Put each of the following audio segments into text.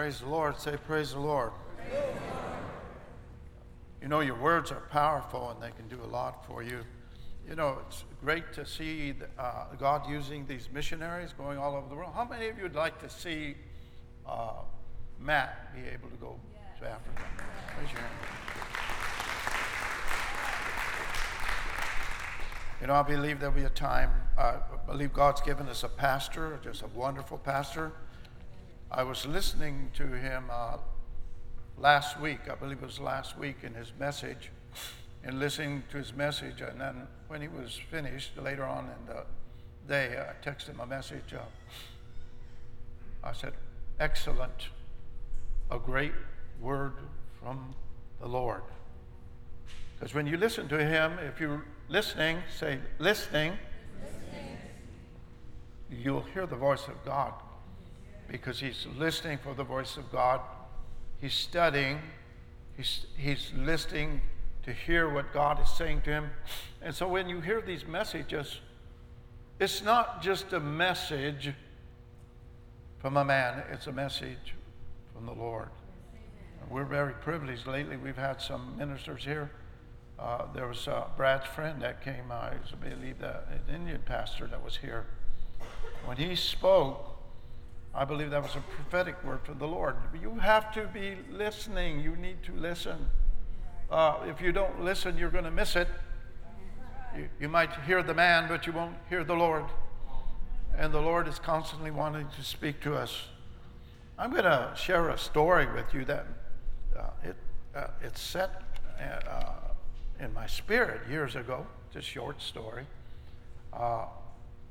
Praise the Lord. Say, Praise the Lord. You know, your words are powerful and they can do a lot for you. You know, it's great to see uh, God using these missionaries going all over the world. How many of you would like to see uh, Matt be able to go to Africa? Raise your hand. You know, I believe there'll be a time, uh, I believe God's given us a pastor, just a wonderful pastor. I was listening to him uh, last week, I believe it was last week, in his message, and listening to his message. And then when he was finished, later on in the day, I texted him a message. Uh, I said, Excellent, a great word from the Lord. Because when you listen to him, if you're listening, say, listening, listening, you'll hear the voice of God because he's listening for the voice of God. He's studying, he's, he's listening to hear what God is saying to him. And so when you hear these messages, it's not just a message from a man, it's a message from the Lord. We're very privileged. Lately, we've had some ministers here uh, there was uh, Brad's friend that came, uh, I believe, the, an Indian pastor that was here. When he spoke, I believe that was a prophetic word from the Lord. You have to be listening. You need to listen. Uh, if you don't listen, you're going to miss it. You, you might hear the man, but you won't hear the Lord. And the Lord is constantly wanting to speak to us. I'm going to share a story with you that uh, it, uh, it's set in my spirit years ago. It's a short story. Uh,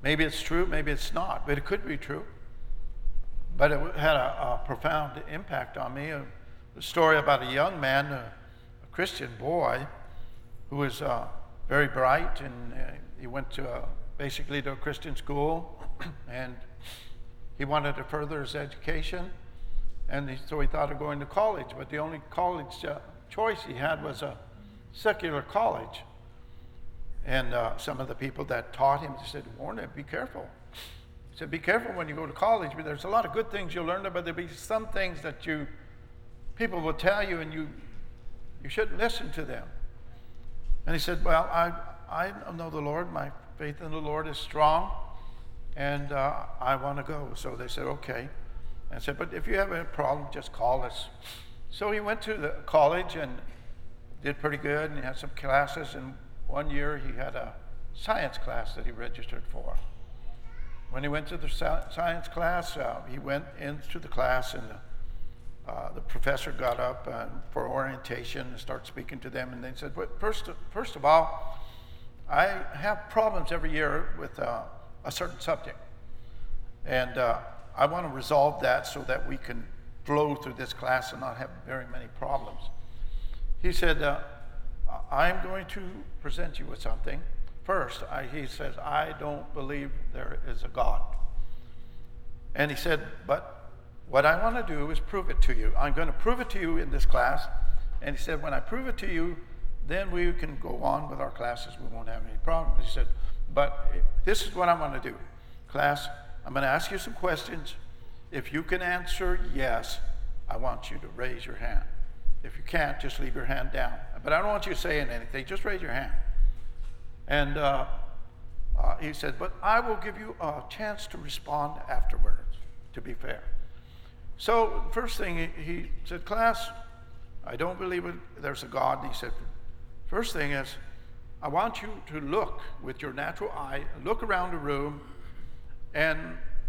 maybe it's true, maybe it's not, but it could be true. But it had a, a profound impact on me. A, a, story about a young man, a, a Christian boy, who was uh, very bright, and uh, he went to a, basically to a Christian school, and he wanted to further his education, and he, so he thought of going to college. But the only college uh, choice he had was a secular college. And uh, some of the people that taught him said, "Warn him, be careful. Said, Be careful when you go to college. But there's a lot of good things you'll learn, but there'll be some things that you people will tell you and you you shouldn't listen to them. And he said, Well, I, I know the Lord. My faith in the Lord is strong, and uh, I want to go. So they said, Okay. And I said, But if you have a problem, just call us. So he went to the college and did pretty good, and he had some classes. And one year he had a science class that he registered for. When he went to the science class, uh, he went into the class, and the, uh, the professor got up uh, for orientation and started speaking to them. And they said, well, first, first of all, I have problems every year with uh, a certain subject. And uh, I want to resolve that so that we can flow through this class and not have very many problems. He said, uh, I'm going to present you with something. First, I, he says, I don't believe there is a God. And he said, But what I want to do is prove it to you. I'm going to prove it to you in this class. And he said, When I prove it to you, then we can go on with our classes. We won't have any problems. He said, But this is what I'm going to do. Class, I'm going to ask you some questions. If you can answer yes, I want you to raise your hand. If you can't, just leave your hand down. But I don't want you saying anything, just raise your hand. And uh, uh, he said, But I will give you a chance to respond afterwards, to be fair. So, first thing he, he said, Class, I don't believe it, there's a God. And he said, First thing is, I want you to look with your natural eye, look around the room, and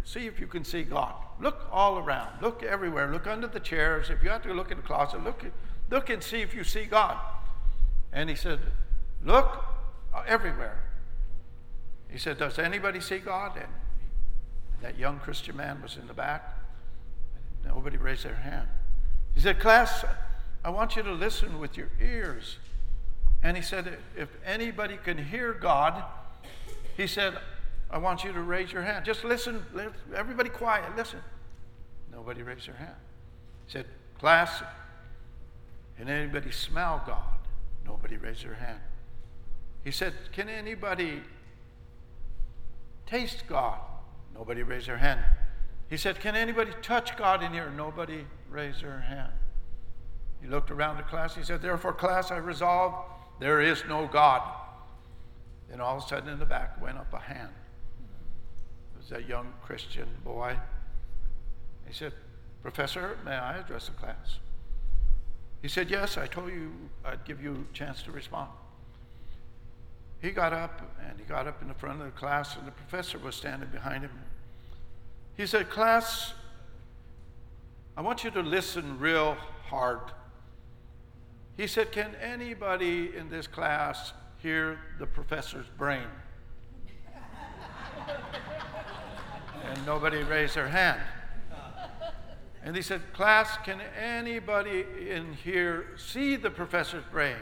see if you can see God. Look all around. Look everywhere. Look under the chairs. If you have to look in the closet, look, look and see if you see God. And he said, Look Uh, everywhere. He said, Does anybody see God? And that young Christian man was in the back. Nobody raised their hand. He said, Class, I want you to listen with your ears. And he said, If anybody can hear God, he said, I want you to raise your hand. Just listen. Everybody quiet. Listen. Nobody raised their hand. He said, Class, can anybody smell God? Nobody raised their hand. He said, Can anybody taste God? Nobody raised their hand. He said, Can anybody touch God in here? Nobody raised their hand. He looked around the class. He said, Therefore, class, I resolve there is no God. Then all of a sudden in the back went up a hand. It was a young Christian boy. He said, Professor, may I address the class? He said, Yes, I told you I'd give you a chance to respond. He got up and he got up in the front of the class, and the professor was standing behind him. He said, Class, I want you to listen real hard. He said, Can anybody in this class hear the professor's brain? and nobody raised their hand. And he said, Class, can anybody in here see the professor's brain?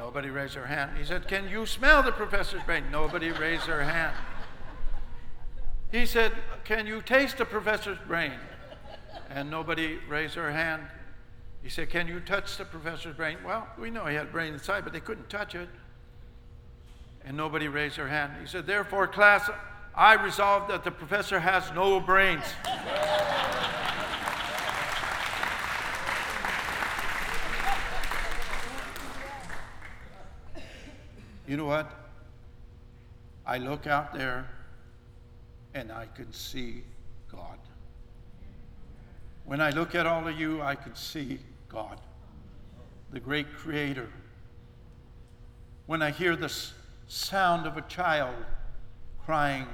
Nobody raised their hand. He said, Can you smell the professor's brain? Nobody raised their hand. He said, Can you taste the professor's brain? And nobody raised their hand. He said, Can you touch the professor's brain? Well, we know he had a brain inside, but they couldn't touch it. And nobody raised their hand. He said, Therefore, class, I resolve that the professor has no brains. You know what? I look out there and I can see God. When I look at all of you, I can see God, the great creator. When I hear the sound of a child crying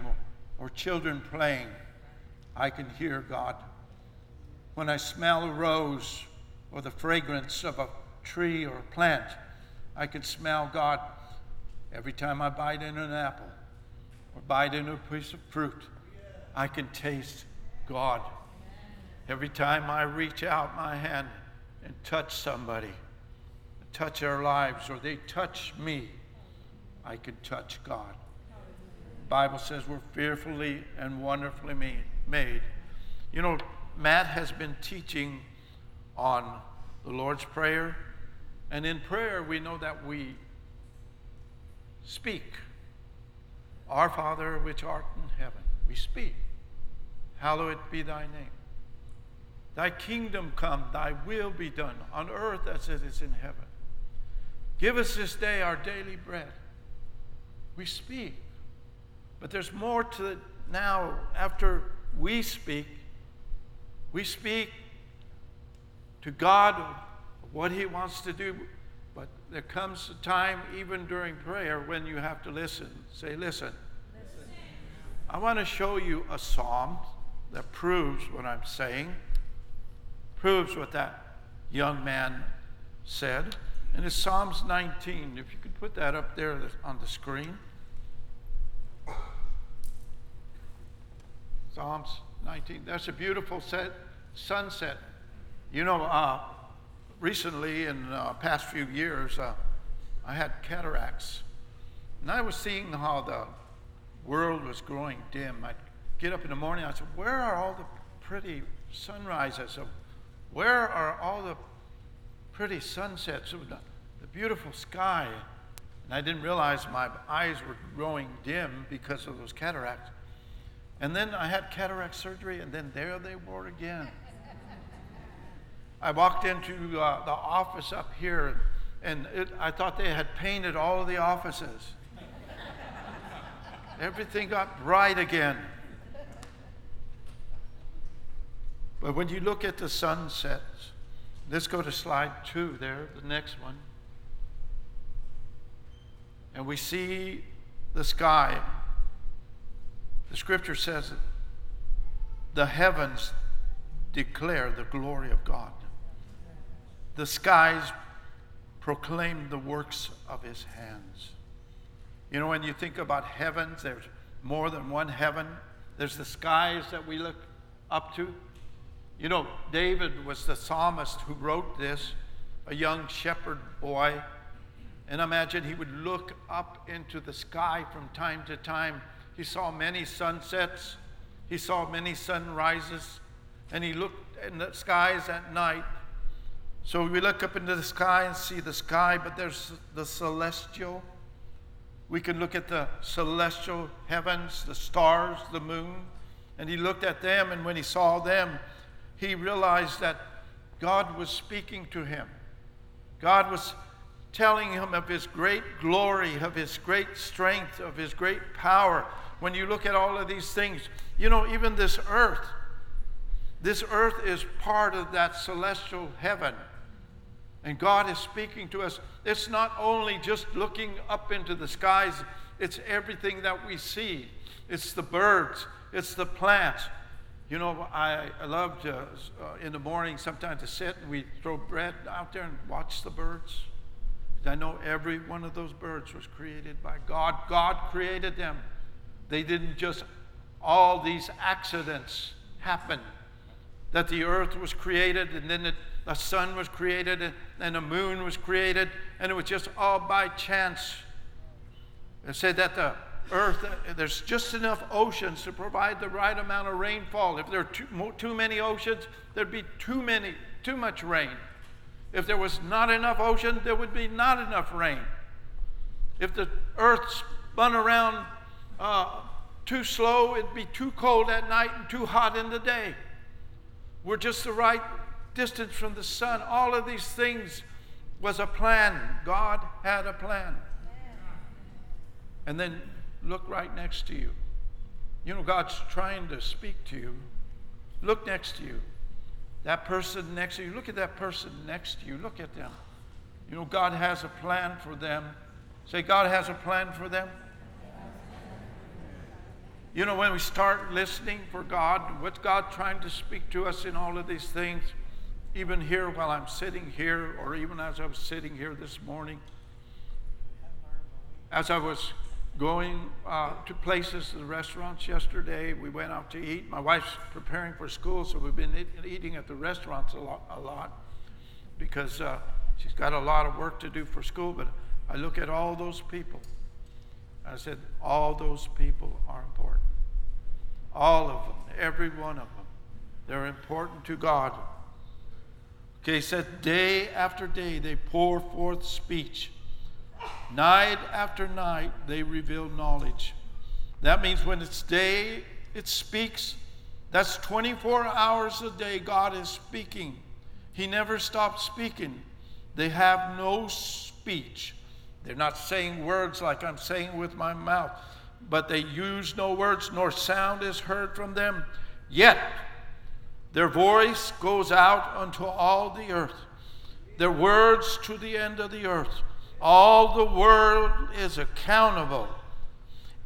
or children playing, I can hear God. When I smell a rose or the fragrance of a tree or a plant, I can smell God. Every time I bite into an apple or bite into a piece of fruit, I can taste God. Every time I reach out my hand and touch somebody, touch their lives, or they touch me, I can touch God. The Bible says we're fearfully and wonderfully made. You know, Matt has been teaching on the Lord's Prayer, and in prayer we know that we speak. Our Father which art in heaven, we speak. Hallowed be thy name. Thy kingdom come, thy will be done on earth as it is in heaven. Give us this day our daily bread. We speak. But there's more to it now after we speak. We speak to God what He wants to do but there comes a time, even during prayer, when you have to listen. Say, listen. listen. I want to show you a psalm that proves what I'm saying, proves what that young man said. And it's Psalms 19. If you could put that up there on the screen. Psalms 19. That's a beautiful set, sunset. You know, uh, recently, in the uh, past few years, uh, I had cataracts. And I was seeing how the world was growing dim. I'd get up in the morning, I said, Where are all the pretty sunrises? Where are all the pretty sunsets the, the beautiful sky? And I didn't realize my eyes were growing dim because of those cataracts. And then I had cataract surgery, and then there they were again. I walked into uh, the office up here, and it, I thought they had painted all of the offices. Everything got bright again. But when you look at the sunsets, let's go to slide two there, the next one. And we see the sky. The scripture says the heavens declare the glory of God the skies proclaim the works of his hands. You know, when you think about heavens, there's more than one heaven. There's the skies that we look up to. You know, David was the psalmist who wrote this, a young shepherd boy. And imagine he would look up into the sky from time to time. He saw many sunsets, he saw many sunrises, and he looked in the skies at night so we look up into the sky and see the sky, but there's the celestial. We can look at the celestial heavens, the stars, the moon, And he looked at them, and when he saw them, he realized that God was speaking to him. God was telling him of his great glory, of his great strength, of his great power. When you look at all of these things, you know, even this earth, this earth is part of that celestial heaven. And God is speaking to us. It's not only just looking up into the skies, it's everything that we see. It's the birds, it's the plants. You know, I, I love to, uh, in the morning sometimes to sit and we throw bread out there and watch the birds. I know every one of those birds was created by God. God created them. They didn't just, all these accidents happen. That the earth was created and then the sun was created and, the moon was created and it was just all by chance. They said that the earth, there's just enough oceans to provide the right amount of rainfall. If there are too, too many oceans, there'd be too many, too much rain. If there was not enough ocean, there would be not enough rain. If the earth spun around uh, too slow, it'd be too cold at night and too hot in the day. We're just the right distance from the sun. All of these things was a plan. God had a plan. And then look right next to you. You know, God's trying to speak to you. Look next to you. That person next to you, look at that person next to you. Look at them. You know, God has a plan for them. Say, God has a plan for them. You know, when we start listening for God, what's God trying to speak to us in all of these things? Even here while I'm sitting here, or even as I was sitting here this morning, as I was going uh, to places, the restaurants yesterday. We went out to eat. My wife's preparing for school, so we've been eating at the restaurants a lot, a lot because uh, she's got a lot of work to do for school. But I look at all those people. I said, all those people are important. All of them, every one of them. They're important to God. Okay, he said, day after day they pour forth speech Night after night, they reveal knowledge. That means when it's day, it speaks. That's 24 hours a day, God is speaking. He never stops speaking. They have no speech. They're not saying words like I'm saying with my mouth, but they use no words, nor sound is heard from them. Yet their voice goes out unto all the earth, their words to the end of the earth. All the world is accountable.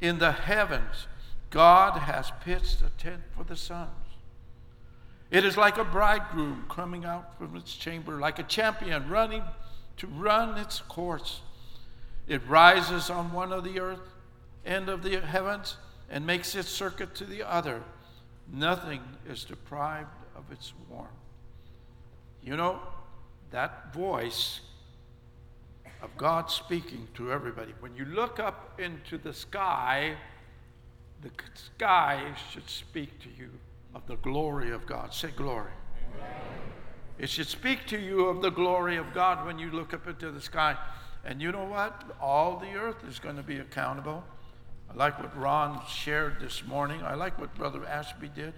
In the heavens, God has pitched a tent for the sons. It is like a bridegroom coming out from its chamber, like a champion running to run its course. It rises on one of the earth end of the heavens and makes its circuit to the other. Nothing is deprived of its warmth. You know, that voice of God speaking to everybody. When you look up into the sky, the sky should speak to you of the glory of God. Say glory. Amen. It should speak to you of the glory of God when you look up into the sky. And you know what? All the earth is going to be accountable. I like what Ron shared this morning. I like what Brother Ashby did.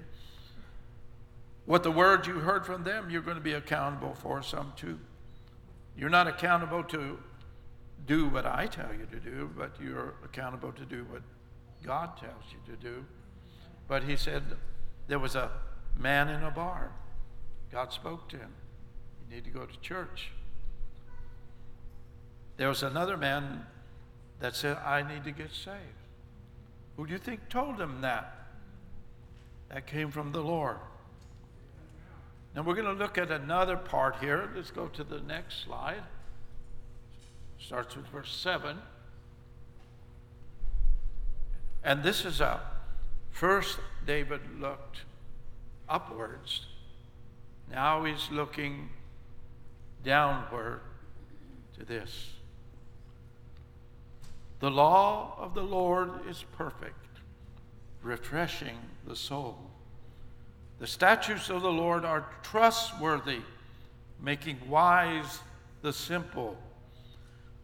What the words you heard from them, you're going to be accountable for some too. You're not accountable to do what I tell you to do, but you're accountable to do what God tells you to do. But he said there was a man in a bar. God spoke to him. You need to go to church. There was another man that said, I need to get saved. Who do you think told him that? That came from the Lord. Now we're going to look at another part here. Let's go to the next slide. Starts with verse 7. And this is a first David looked upwards. Now he's looking downward to this. The law of the Lord is perfect, refreshing the soul. The statutes of the Lord are trustworthy, making wise the simple.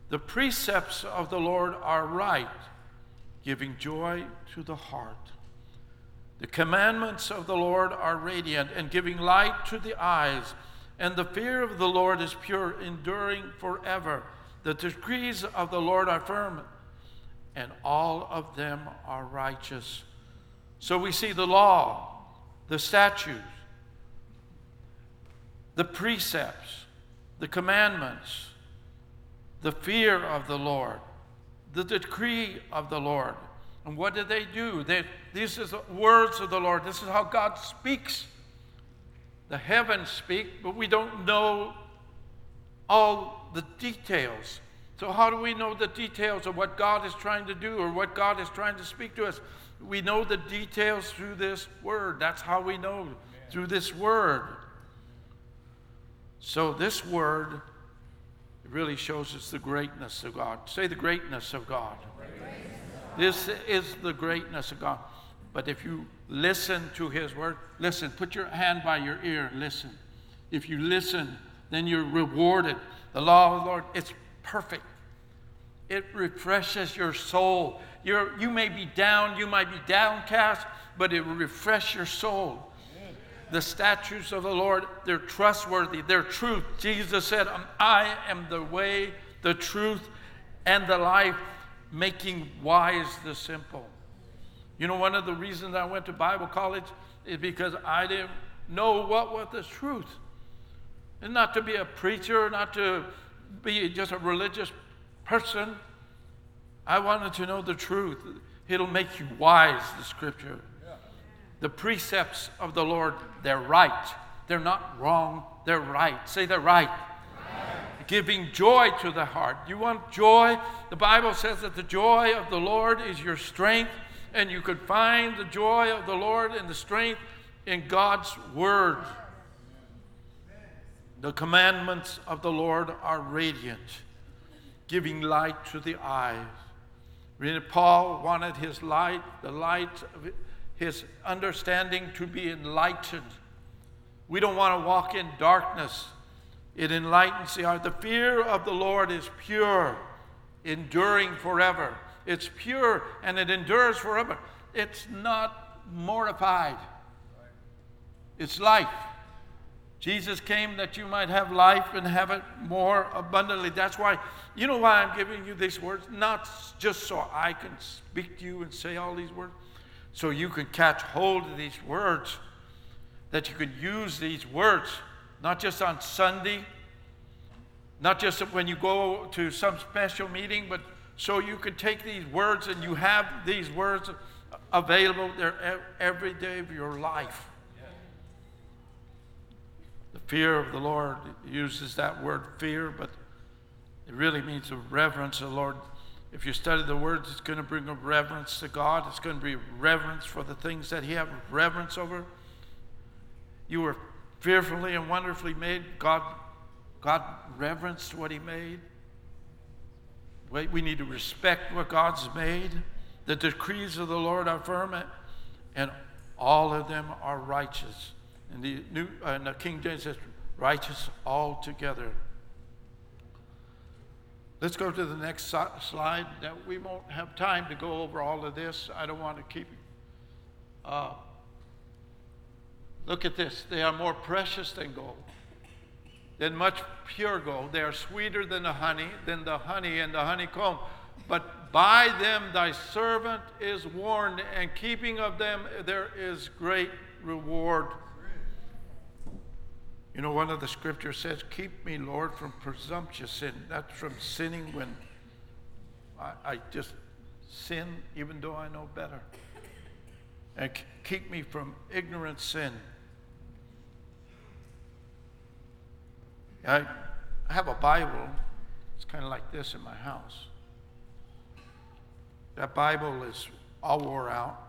The precepts of the Lord are right, giving joy to the heart. The commandments of the Lord are radiant and giving light to the eyes, and the fear of the Lord is pure, enduring forever. The decrees of the Lord are firm, and all of them are righteous. So we see the law, the statutes, the precepts, the commandments, the fear of the Lord, the decree of the Lord. And what do they do? They, this is the words of the Lord. This is how God speaks. The heavens speak, but we don't know all the details. So, how do we know the details of what God is trying to do or what God is trying to speak to us? We know the details through this word. That's how we know Amen. through this word. So, this word really shows us the greatness of God. Say the greatness of God. This is the greatness of God. But if you listen to His word, listen, put your hand by your ear, listen. If you listen, then you're rewarded. The law of the Lord, it's perfect. It refreshes your soul. You're, you may be down, you might be downcast, but it will refresh your soul. The statutes of the Lord, they're trustworthy, they're truth. Jesus said, um, I am the way, the truth, and the life, making wise the simple. You know, one of the reasons I went to Bible college is because I didn't know what was the truth. And not to be a preacher, not to be just a religious person. I wanted to know the truth. It'll make you wise, the scripture. The precepts of the Lord, they're right. They're not wrong, they're right. Say they're right. right. Giving joy to the heart. You want joy? The Bible says that the joy of the Lord is your strength, and you could find the joy of the Lord and the strength in God's Word. The commandments of the Lord are radiant, giving light to the eyes. Paul wanted his light, the light of his understanding to be enlightened. We don't want to walk in darkness. It enlightens the heart. The fear of the Lord is pure, enduring forever. It's pure and it endures forever. It's not mortified, it's life. Jesus came that you might have life and have it more abundantly. That's why, you know why I'm giving you these words? Not just so I can speak to you and say all these words, so you can catch hold of these words, that you can use these words, not just on Sunday, not just when you go to some special meeting, but so you can take these words and you have these words available there every day of your life. The fear of the Lord uses that word fear, but it really means a reverence of the Lord. If you study the words, it's going to bring a reverence to God. It's going to be reverence for the things that He has reverence over. You were fearfully and wonderfully made. God, God reverenced what He made. We need to respect what God's made. The decrees of the Lord are firm, and all of them are righteous. And the new uh, the King James says, righteous altogether. Let's go to the next slide. That we won't have time to go over all of this. I don't want to keep. Uh, look at this. They are more precious than gold, than much pure gold. They are sweeter than the honey, than the honey and the honeycomb. But by them thy servant is warned, and keeping of them there is great reward. You know, one of the scriptures says, Keep me, Lord, from presumptuous sin. That's from sinning when I, I just sin even though I know better. And keep me from ignorant sin. I have a Bible. It's kind of like this in my house. That Bible is all wore out.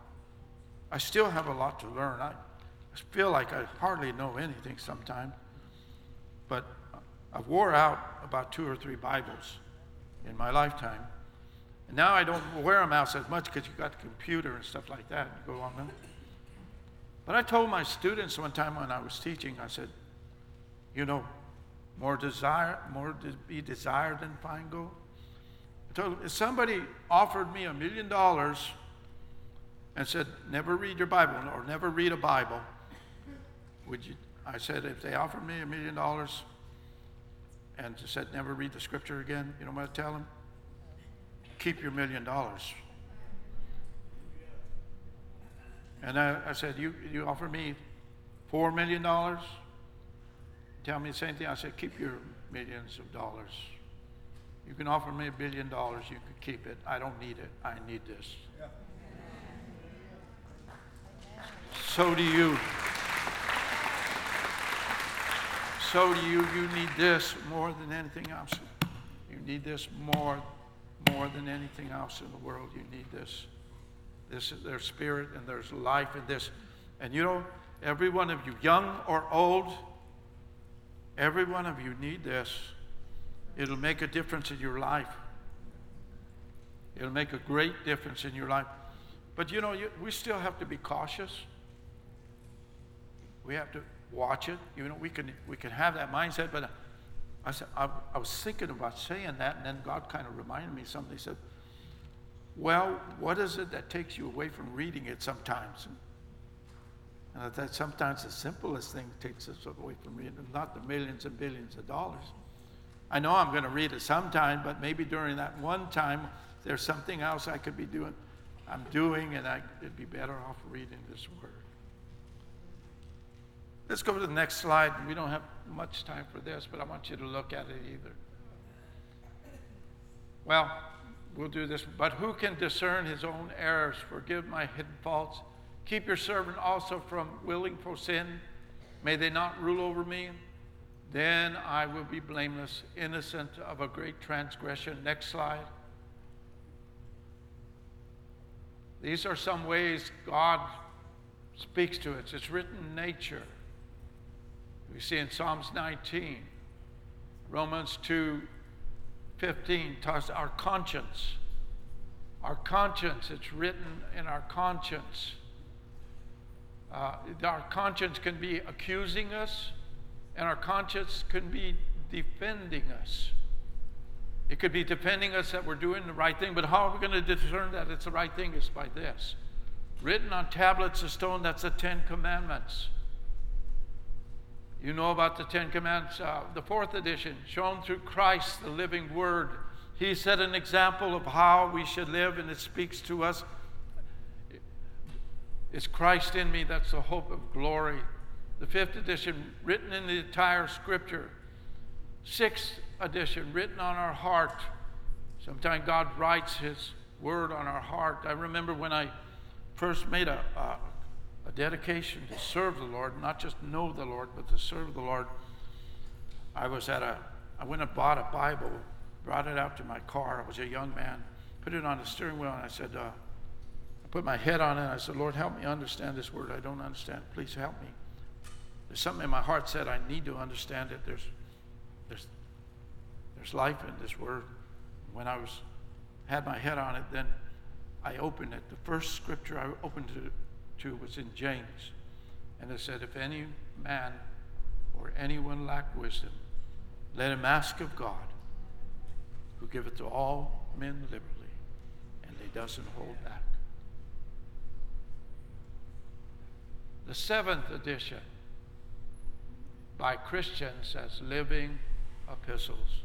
I still have a lot to learn. I, feel like I hardly know anything sometimes. But I wore out about two or three Bibles in my lifetime. And now I don't wear them out as much because you've got the computer and stuff like that. You go on them. But I told my students one time when I was teaching, I said, you know, more desire, more to be desired than fine gold. I told them, if somebody offered me a million dollars and said, never read your Bible or never read a Bible, would you? I said, if they offered me a million dollars and said, never read the scripture again, you know what I'd tell them? Keep your million dollars. And I, I said, you, you offer me four million dollars? Tell me the same thing. I said, keep your millions of dollars. You can offer me a billion dollars, you can keep it. I don't need it. I need this. Yeah. So do you. So do you. You need this more than anything else. You need this more, more than anything else in the world. You need this. This is their spirit, and there's life in this. And you know, every one of you, young or old, every one of you need this. It'll make a difference in your life. It'll make a great difference in your life. But you know, you, we still have to be cautious. We have to watch it. You know, we can we can have that mindset, but uh, I said I, I was thinking about saying that, and then God kind of reminded me something. He said, "Well, what is it that takes you away from reading it sometimes?" And that sometimes the simplest thing takes us away from reading, not the millions and billions of dollars. I know I'm going to read it sometime, but maybe during that one time, there's something else I could be doing. I'm doing, and I, it'd be better off reading this word. Let's go to the next slide. We don't have much time for this, but I want you to look at it either. Well, we'll do this. But who can discern his own errors? Forgive my hidden faults. Keep your servant also from willing for sin. May they not rule over me. Then I will be blameless, innocent of a great transgression. Next slide. These are some ways God speaks to us. It's written in nature. We see in Psalms 19, Romans 2 15 talks our conscience. Our conscience, it's written in our conscience. Uh, our conscience can be accusing us and our conscience can be defending us. It could be defending us that we're doing the right thing, but how are we going to discern that it's the right thing? Is by this. Written on tablets of stone, that's the Ten Commandments. You know about the Ten Commandments, uh, the fourth edition, shown through Christ, the living Word. He set an example of how we should live, and it speaks to us. It's Christ in me, that's the hope of glory the fifth edition written in the entire scripture, sixth edition written on our heart. Sometimes God writes His word on our heart. I remember when I first made a, a, dedication to serve the Lord, not just know the Lord, but to serve the Lord. I was at a, I went and bought a Bible, brought it out to my car. I was a young man, put it on the steering wheel, and I said, uh, I put my head on it. And I said, Lord, help me understand this word. I don't understand. Please help me. There's something in my heart said I need to understand it. There's, there's, there's life in this word. When I was had my head on it, then I opened it. The first scripture I opened to, was in James, and it said, "If any man or anyone lack wisdom, let him ask of God, who giveth to all men liberally, and he doesn't hold back." The seventh edition by Christians as living epistles.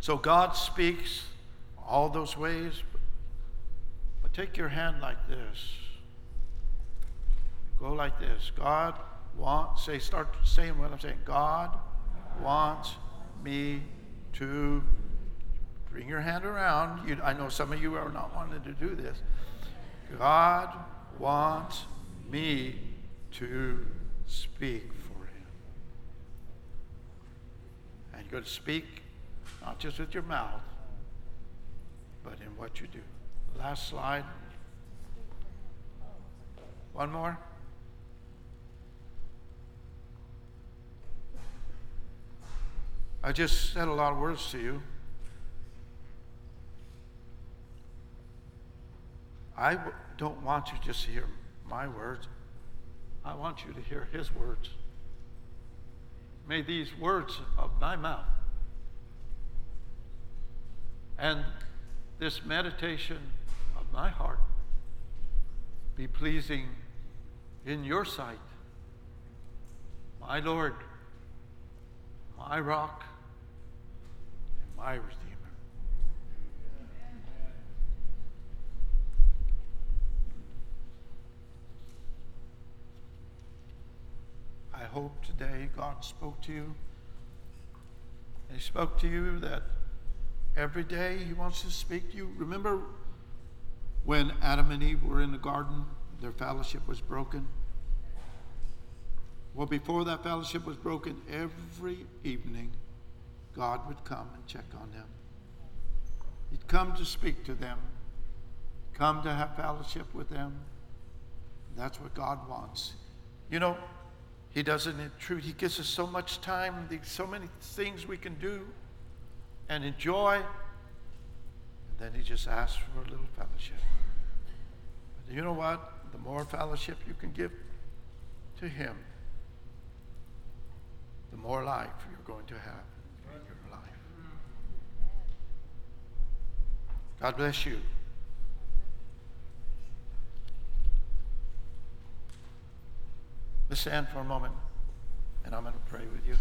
So God speaks all those ways, take your hand like this. Go like this. God wants, say, start saying what I'm saying. God wants me to bring your hand around. You, I know some of you are not wanting to do this. God wants me to speak for him. And you're going to speak not just with your mouth, but in what you do. Last slide. One more. I just said a lot of words to you. I don't want you just to hear my words. I want you to hear his words. May these words of my mouth and this meditation my heart be pleasing in your sight. My Lord, my rock, and my redeemer. I hope today God spoke to you. He spoke to you that every day He wants to speak to you. Remember when Adam and Eve were in the garden, their fellowship was broken? Well, before that fellowship was broken, every evening God would come and check on them. He'd come to speak to them, come to have fellowship with them. That's what God wants. You know, He doesn't intrude. He gives us so much time, so many things we can do and enjoy. Then He just asks for a little fellowship. But you know what? The more fellowship you can give to Him, the more life you're going to have in your life. God bless you. Let's stand for a moment, and I'm going to pray with you.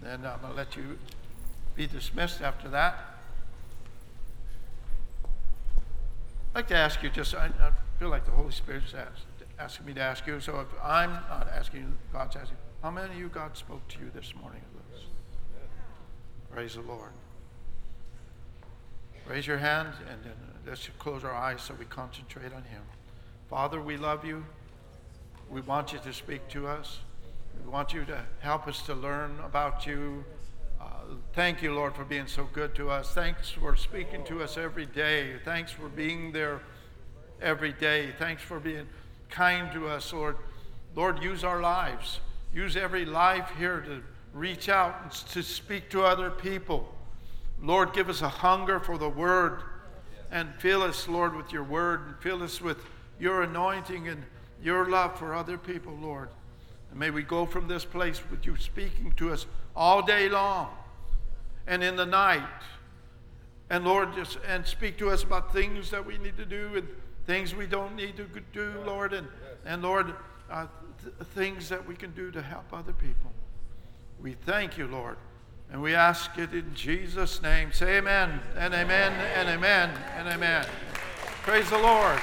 Then I'm going to let you be dismissed after that. I'd like to ask you just, I, I feel like the Holy Spirit's asked, asking me to ask you. So if I'm not asking, God's asking, how many of you God spoke to you this morning? Praise the Lord. Raise your hand and then let's close our eyes so we concentrate on Him. Father, we love you. We want you to speak to us. We want you to help us to learn about you. Thank you, Lord, for being so good to us. Thanks for speaking to us every day. Thanks for being there every day. Thanks for being kind to us, Lord. Lord, use our lives. Use every life here to reach out and to speak to other people. Lord, give us a hunger for the word and fill us, Lord, with your word and fill us with your anointing and your love for other people, Lord. And may we go from this place with you speaking to us all day long and in the night. And Lord, just and speak to us about things that we need to do and things we don't need to do, Lord. And, and Lord, uh, th- things that we can do to help other people. We thank you, Lord. And we ask it in Jesus' name. Say amen and amen and amen and amen. Praise the Lord.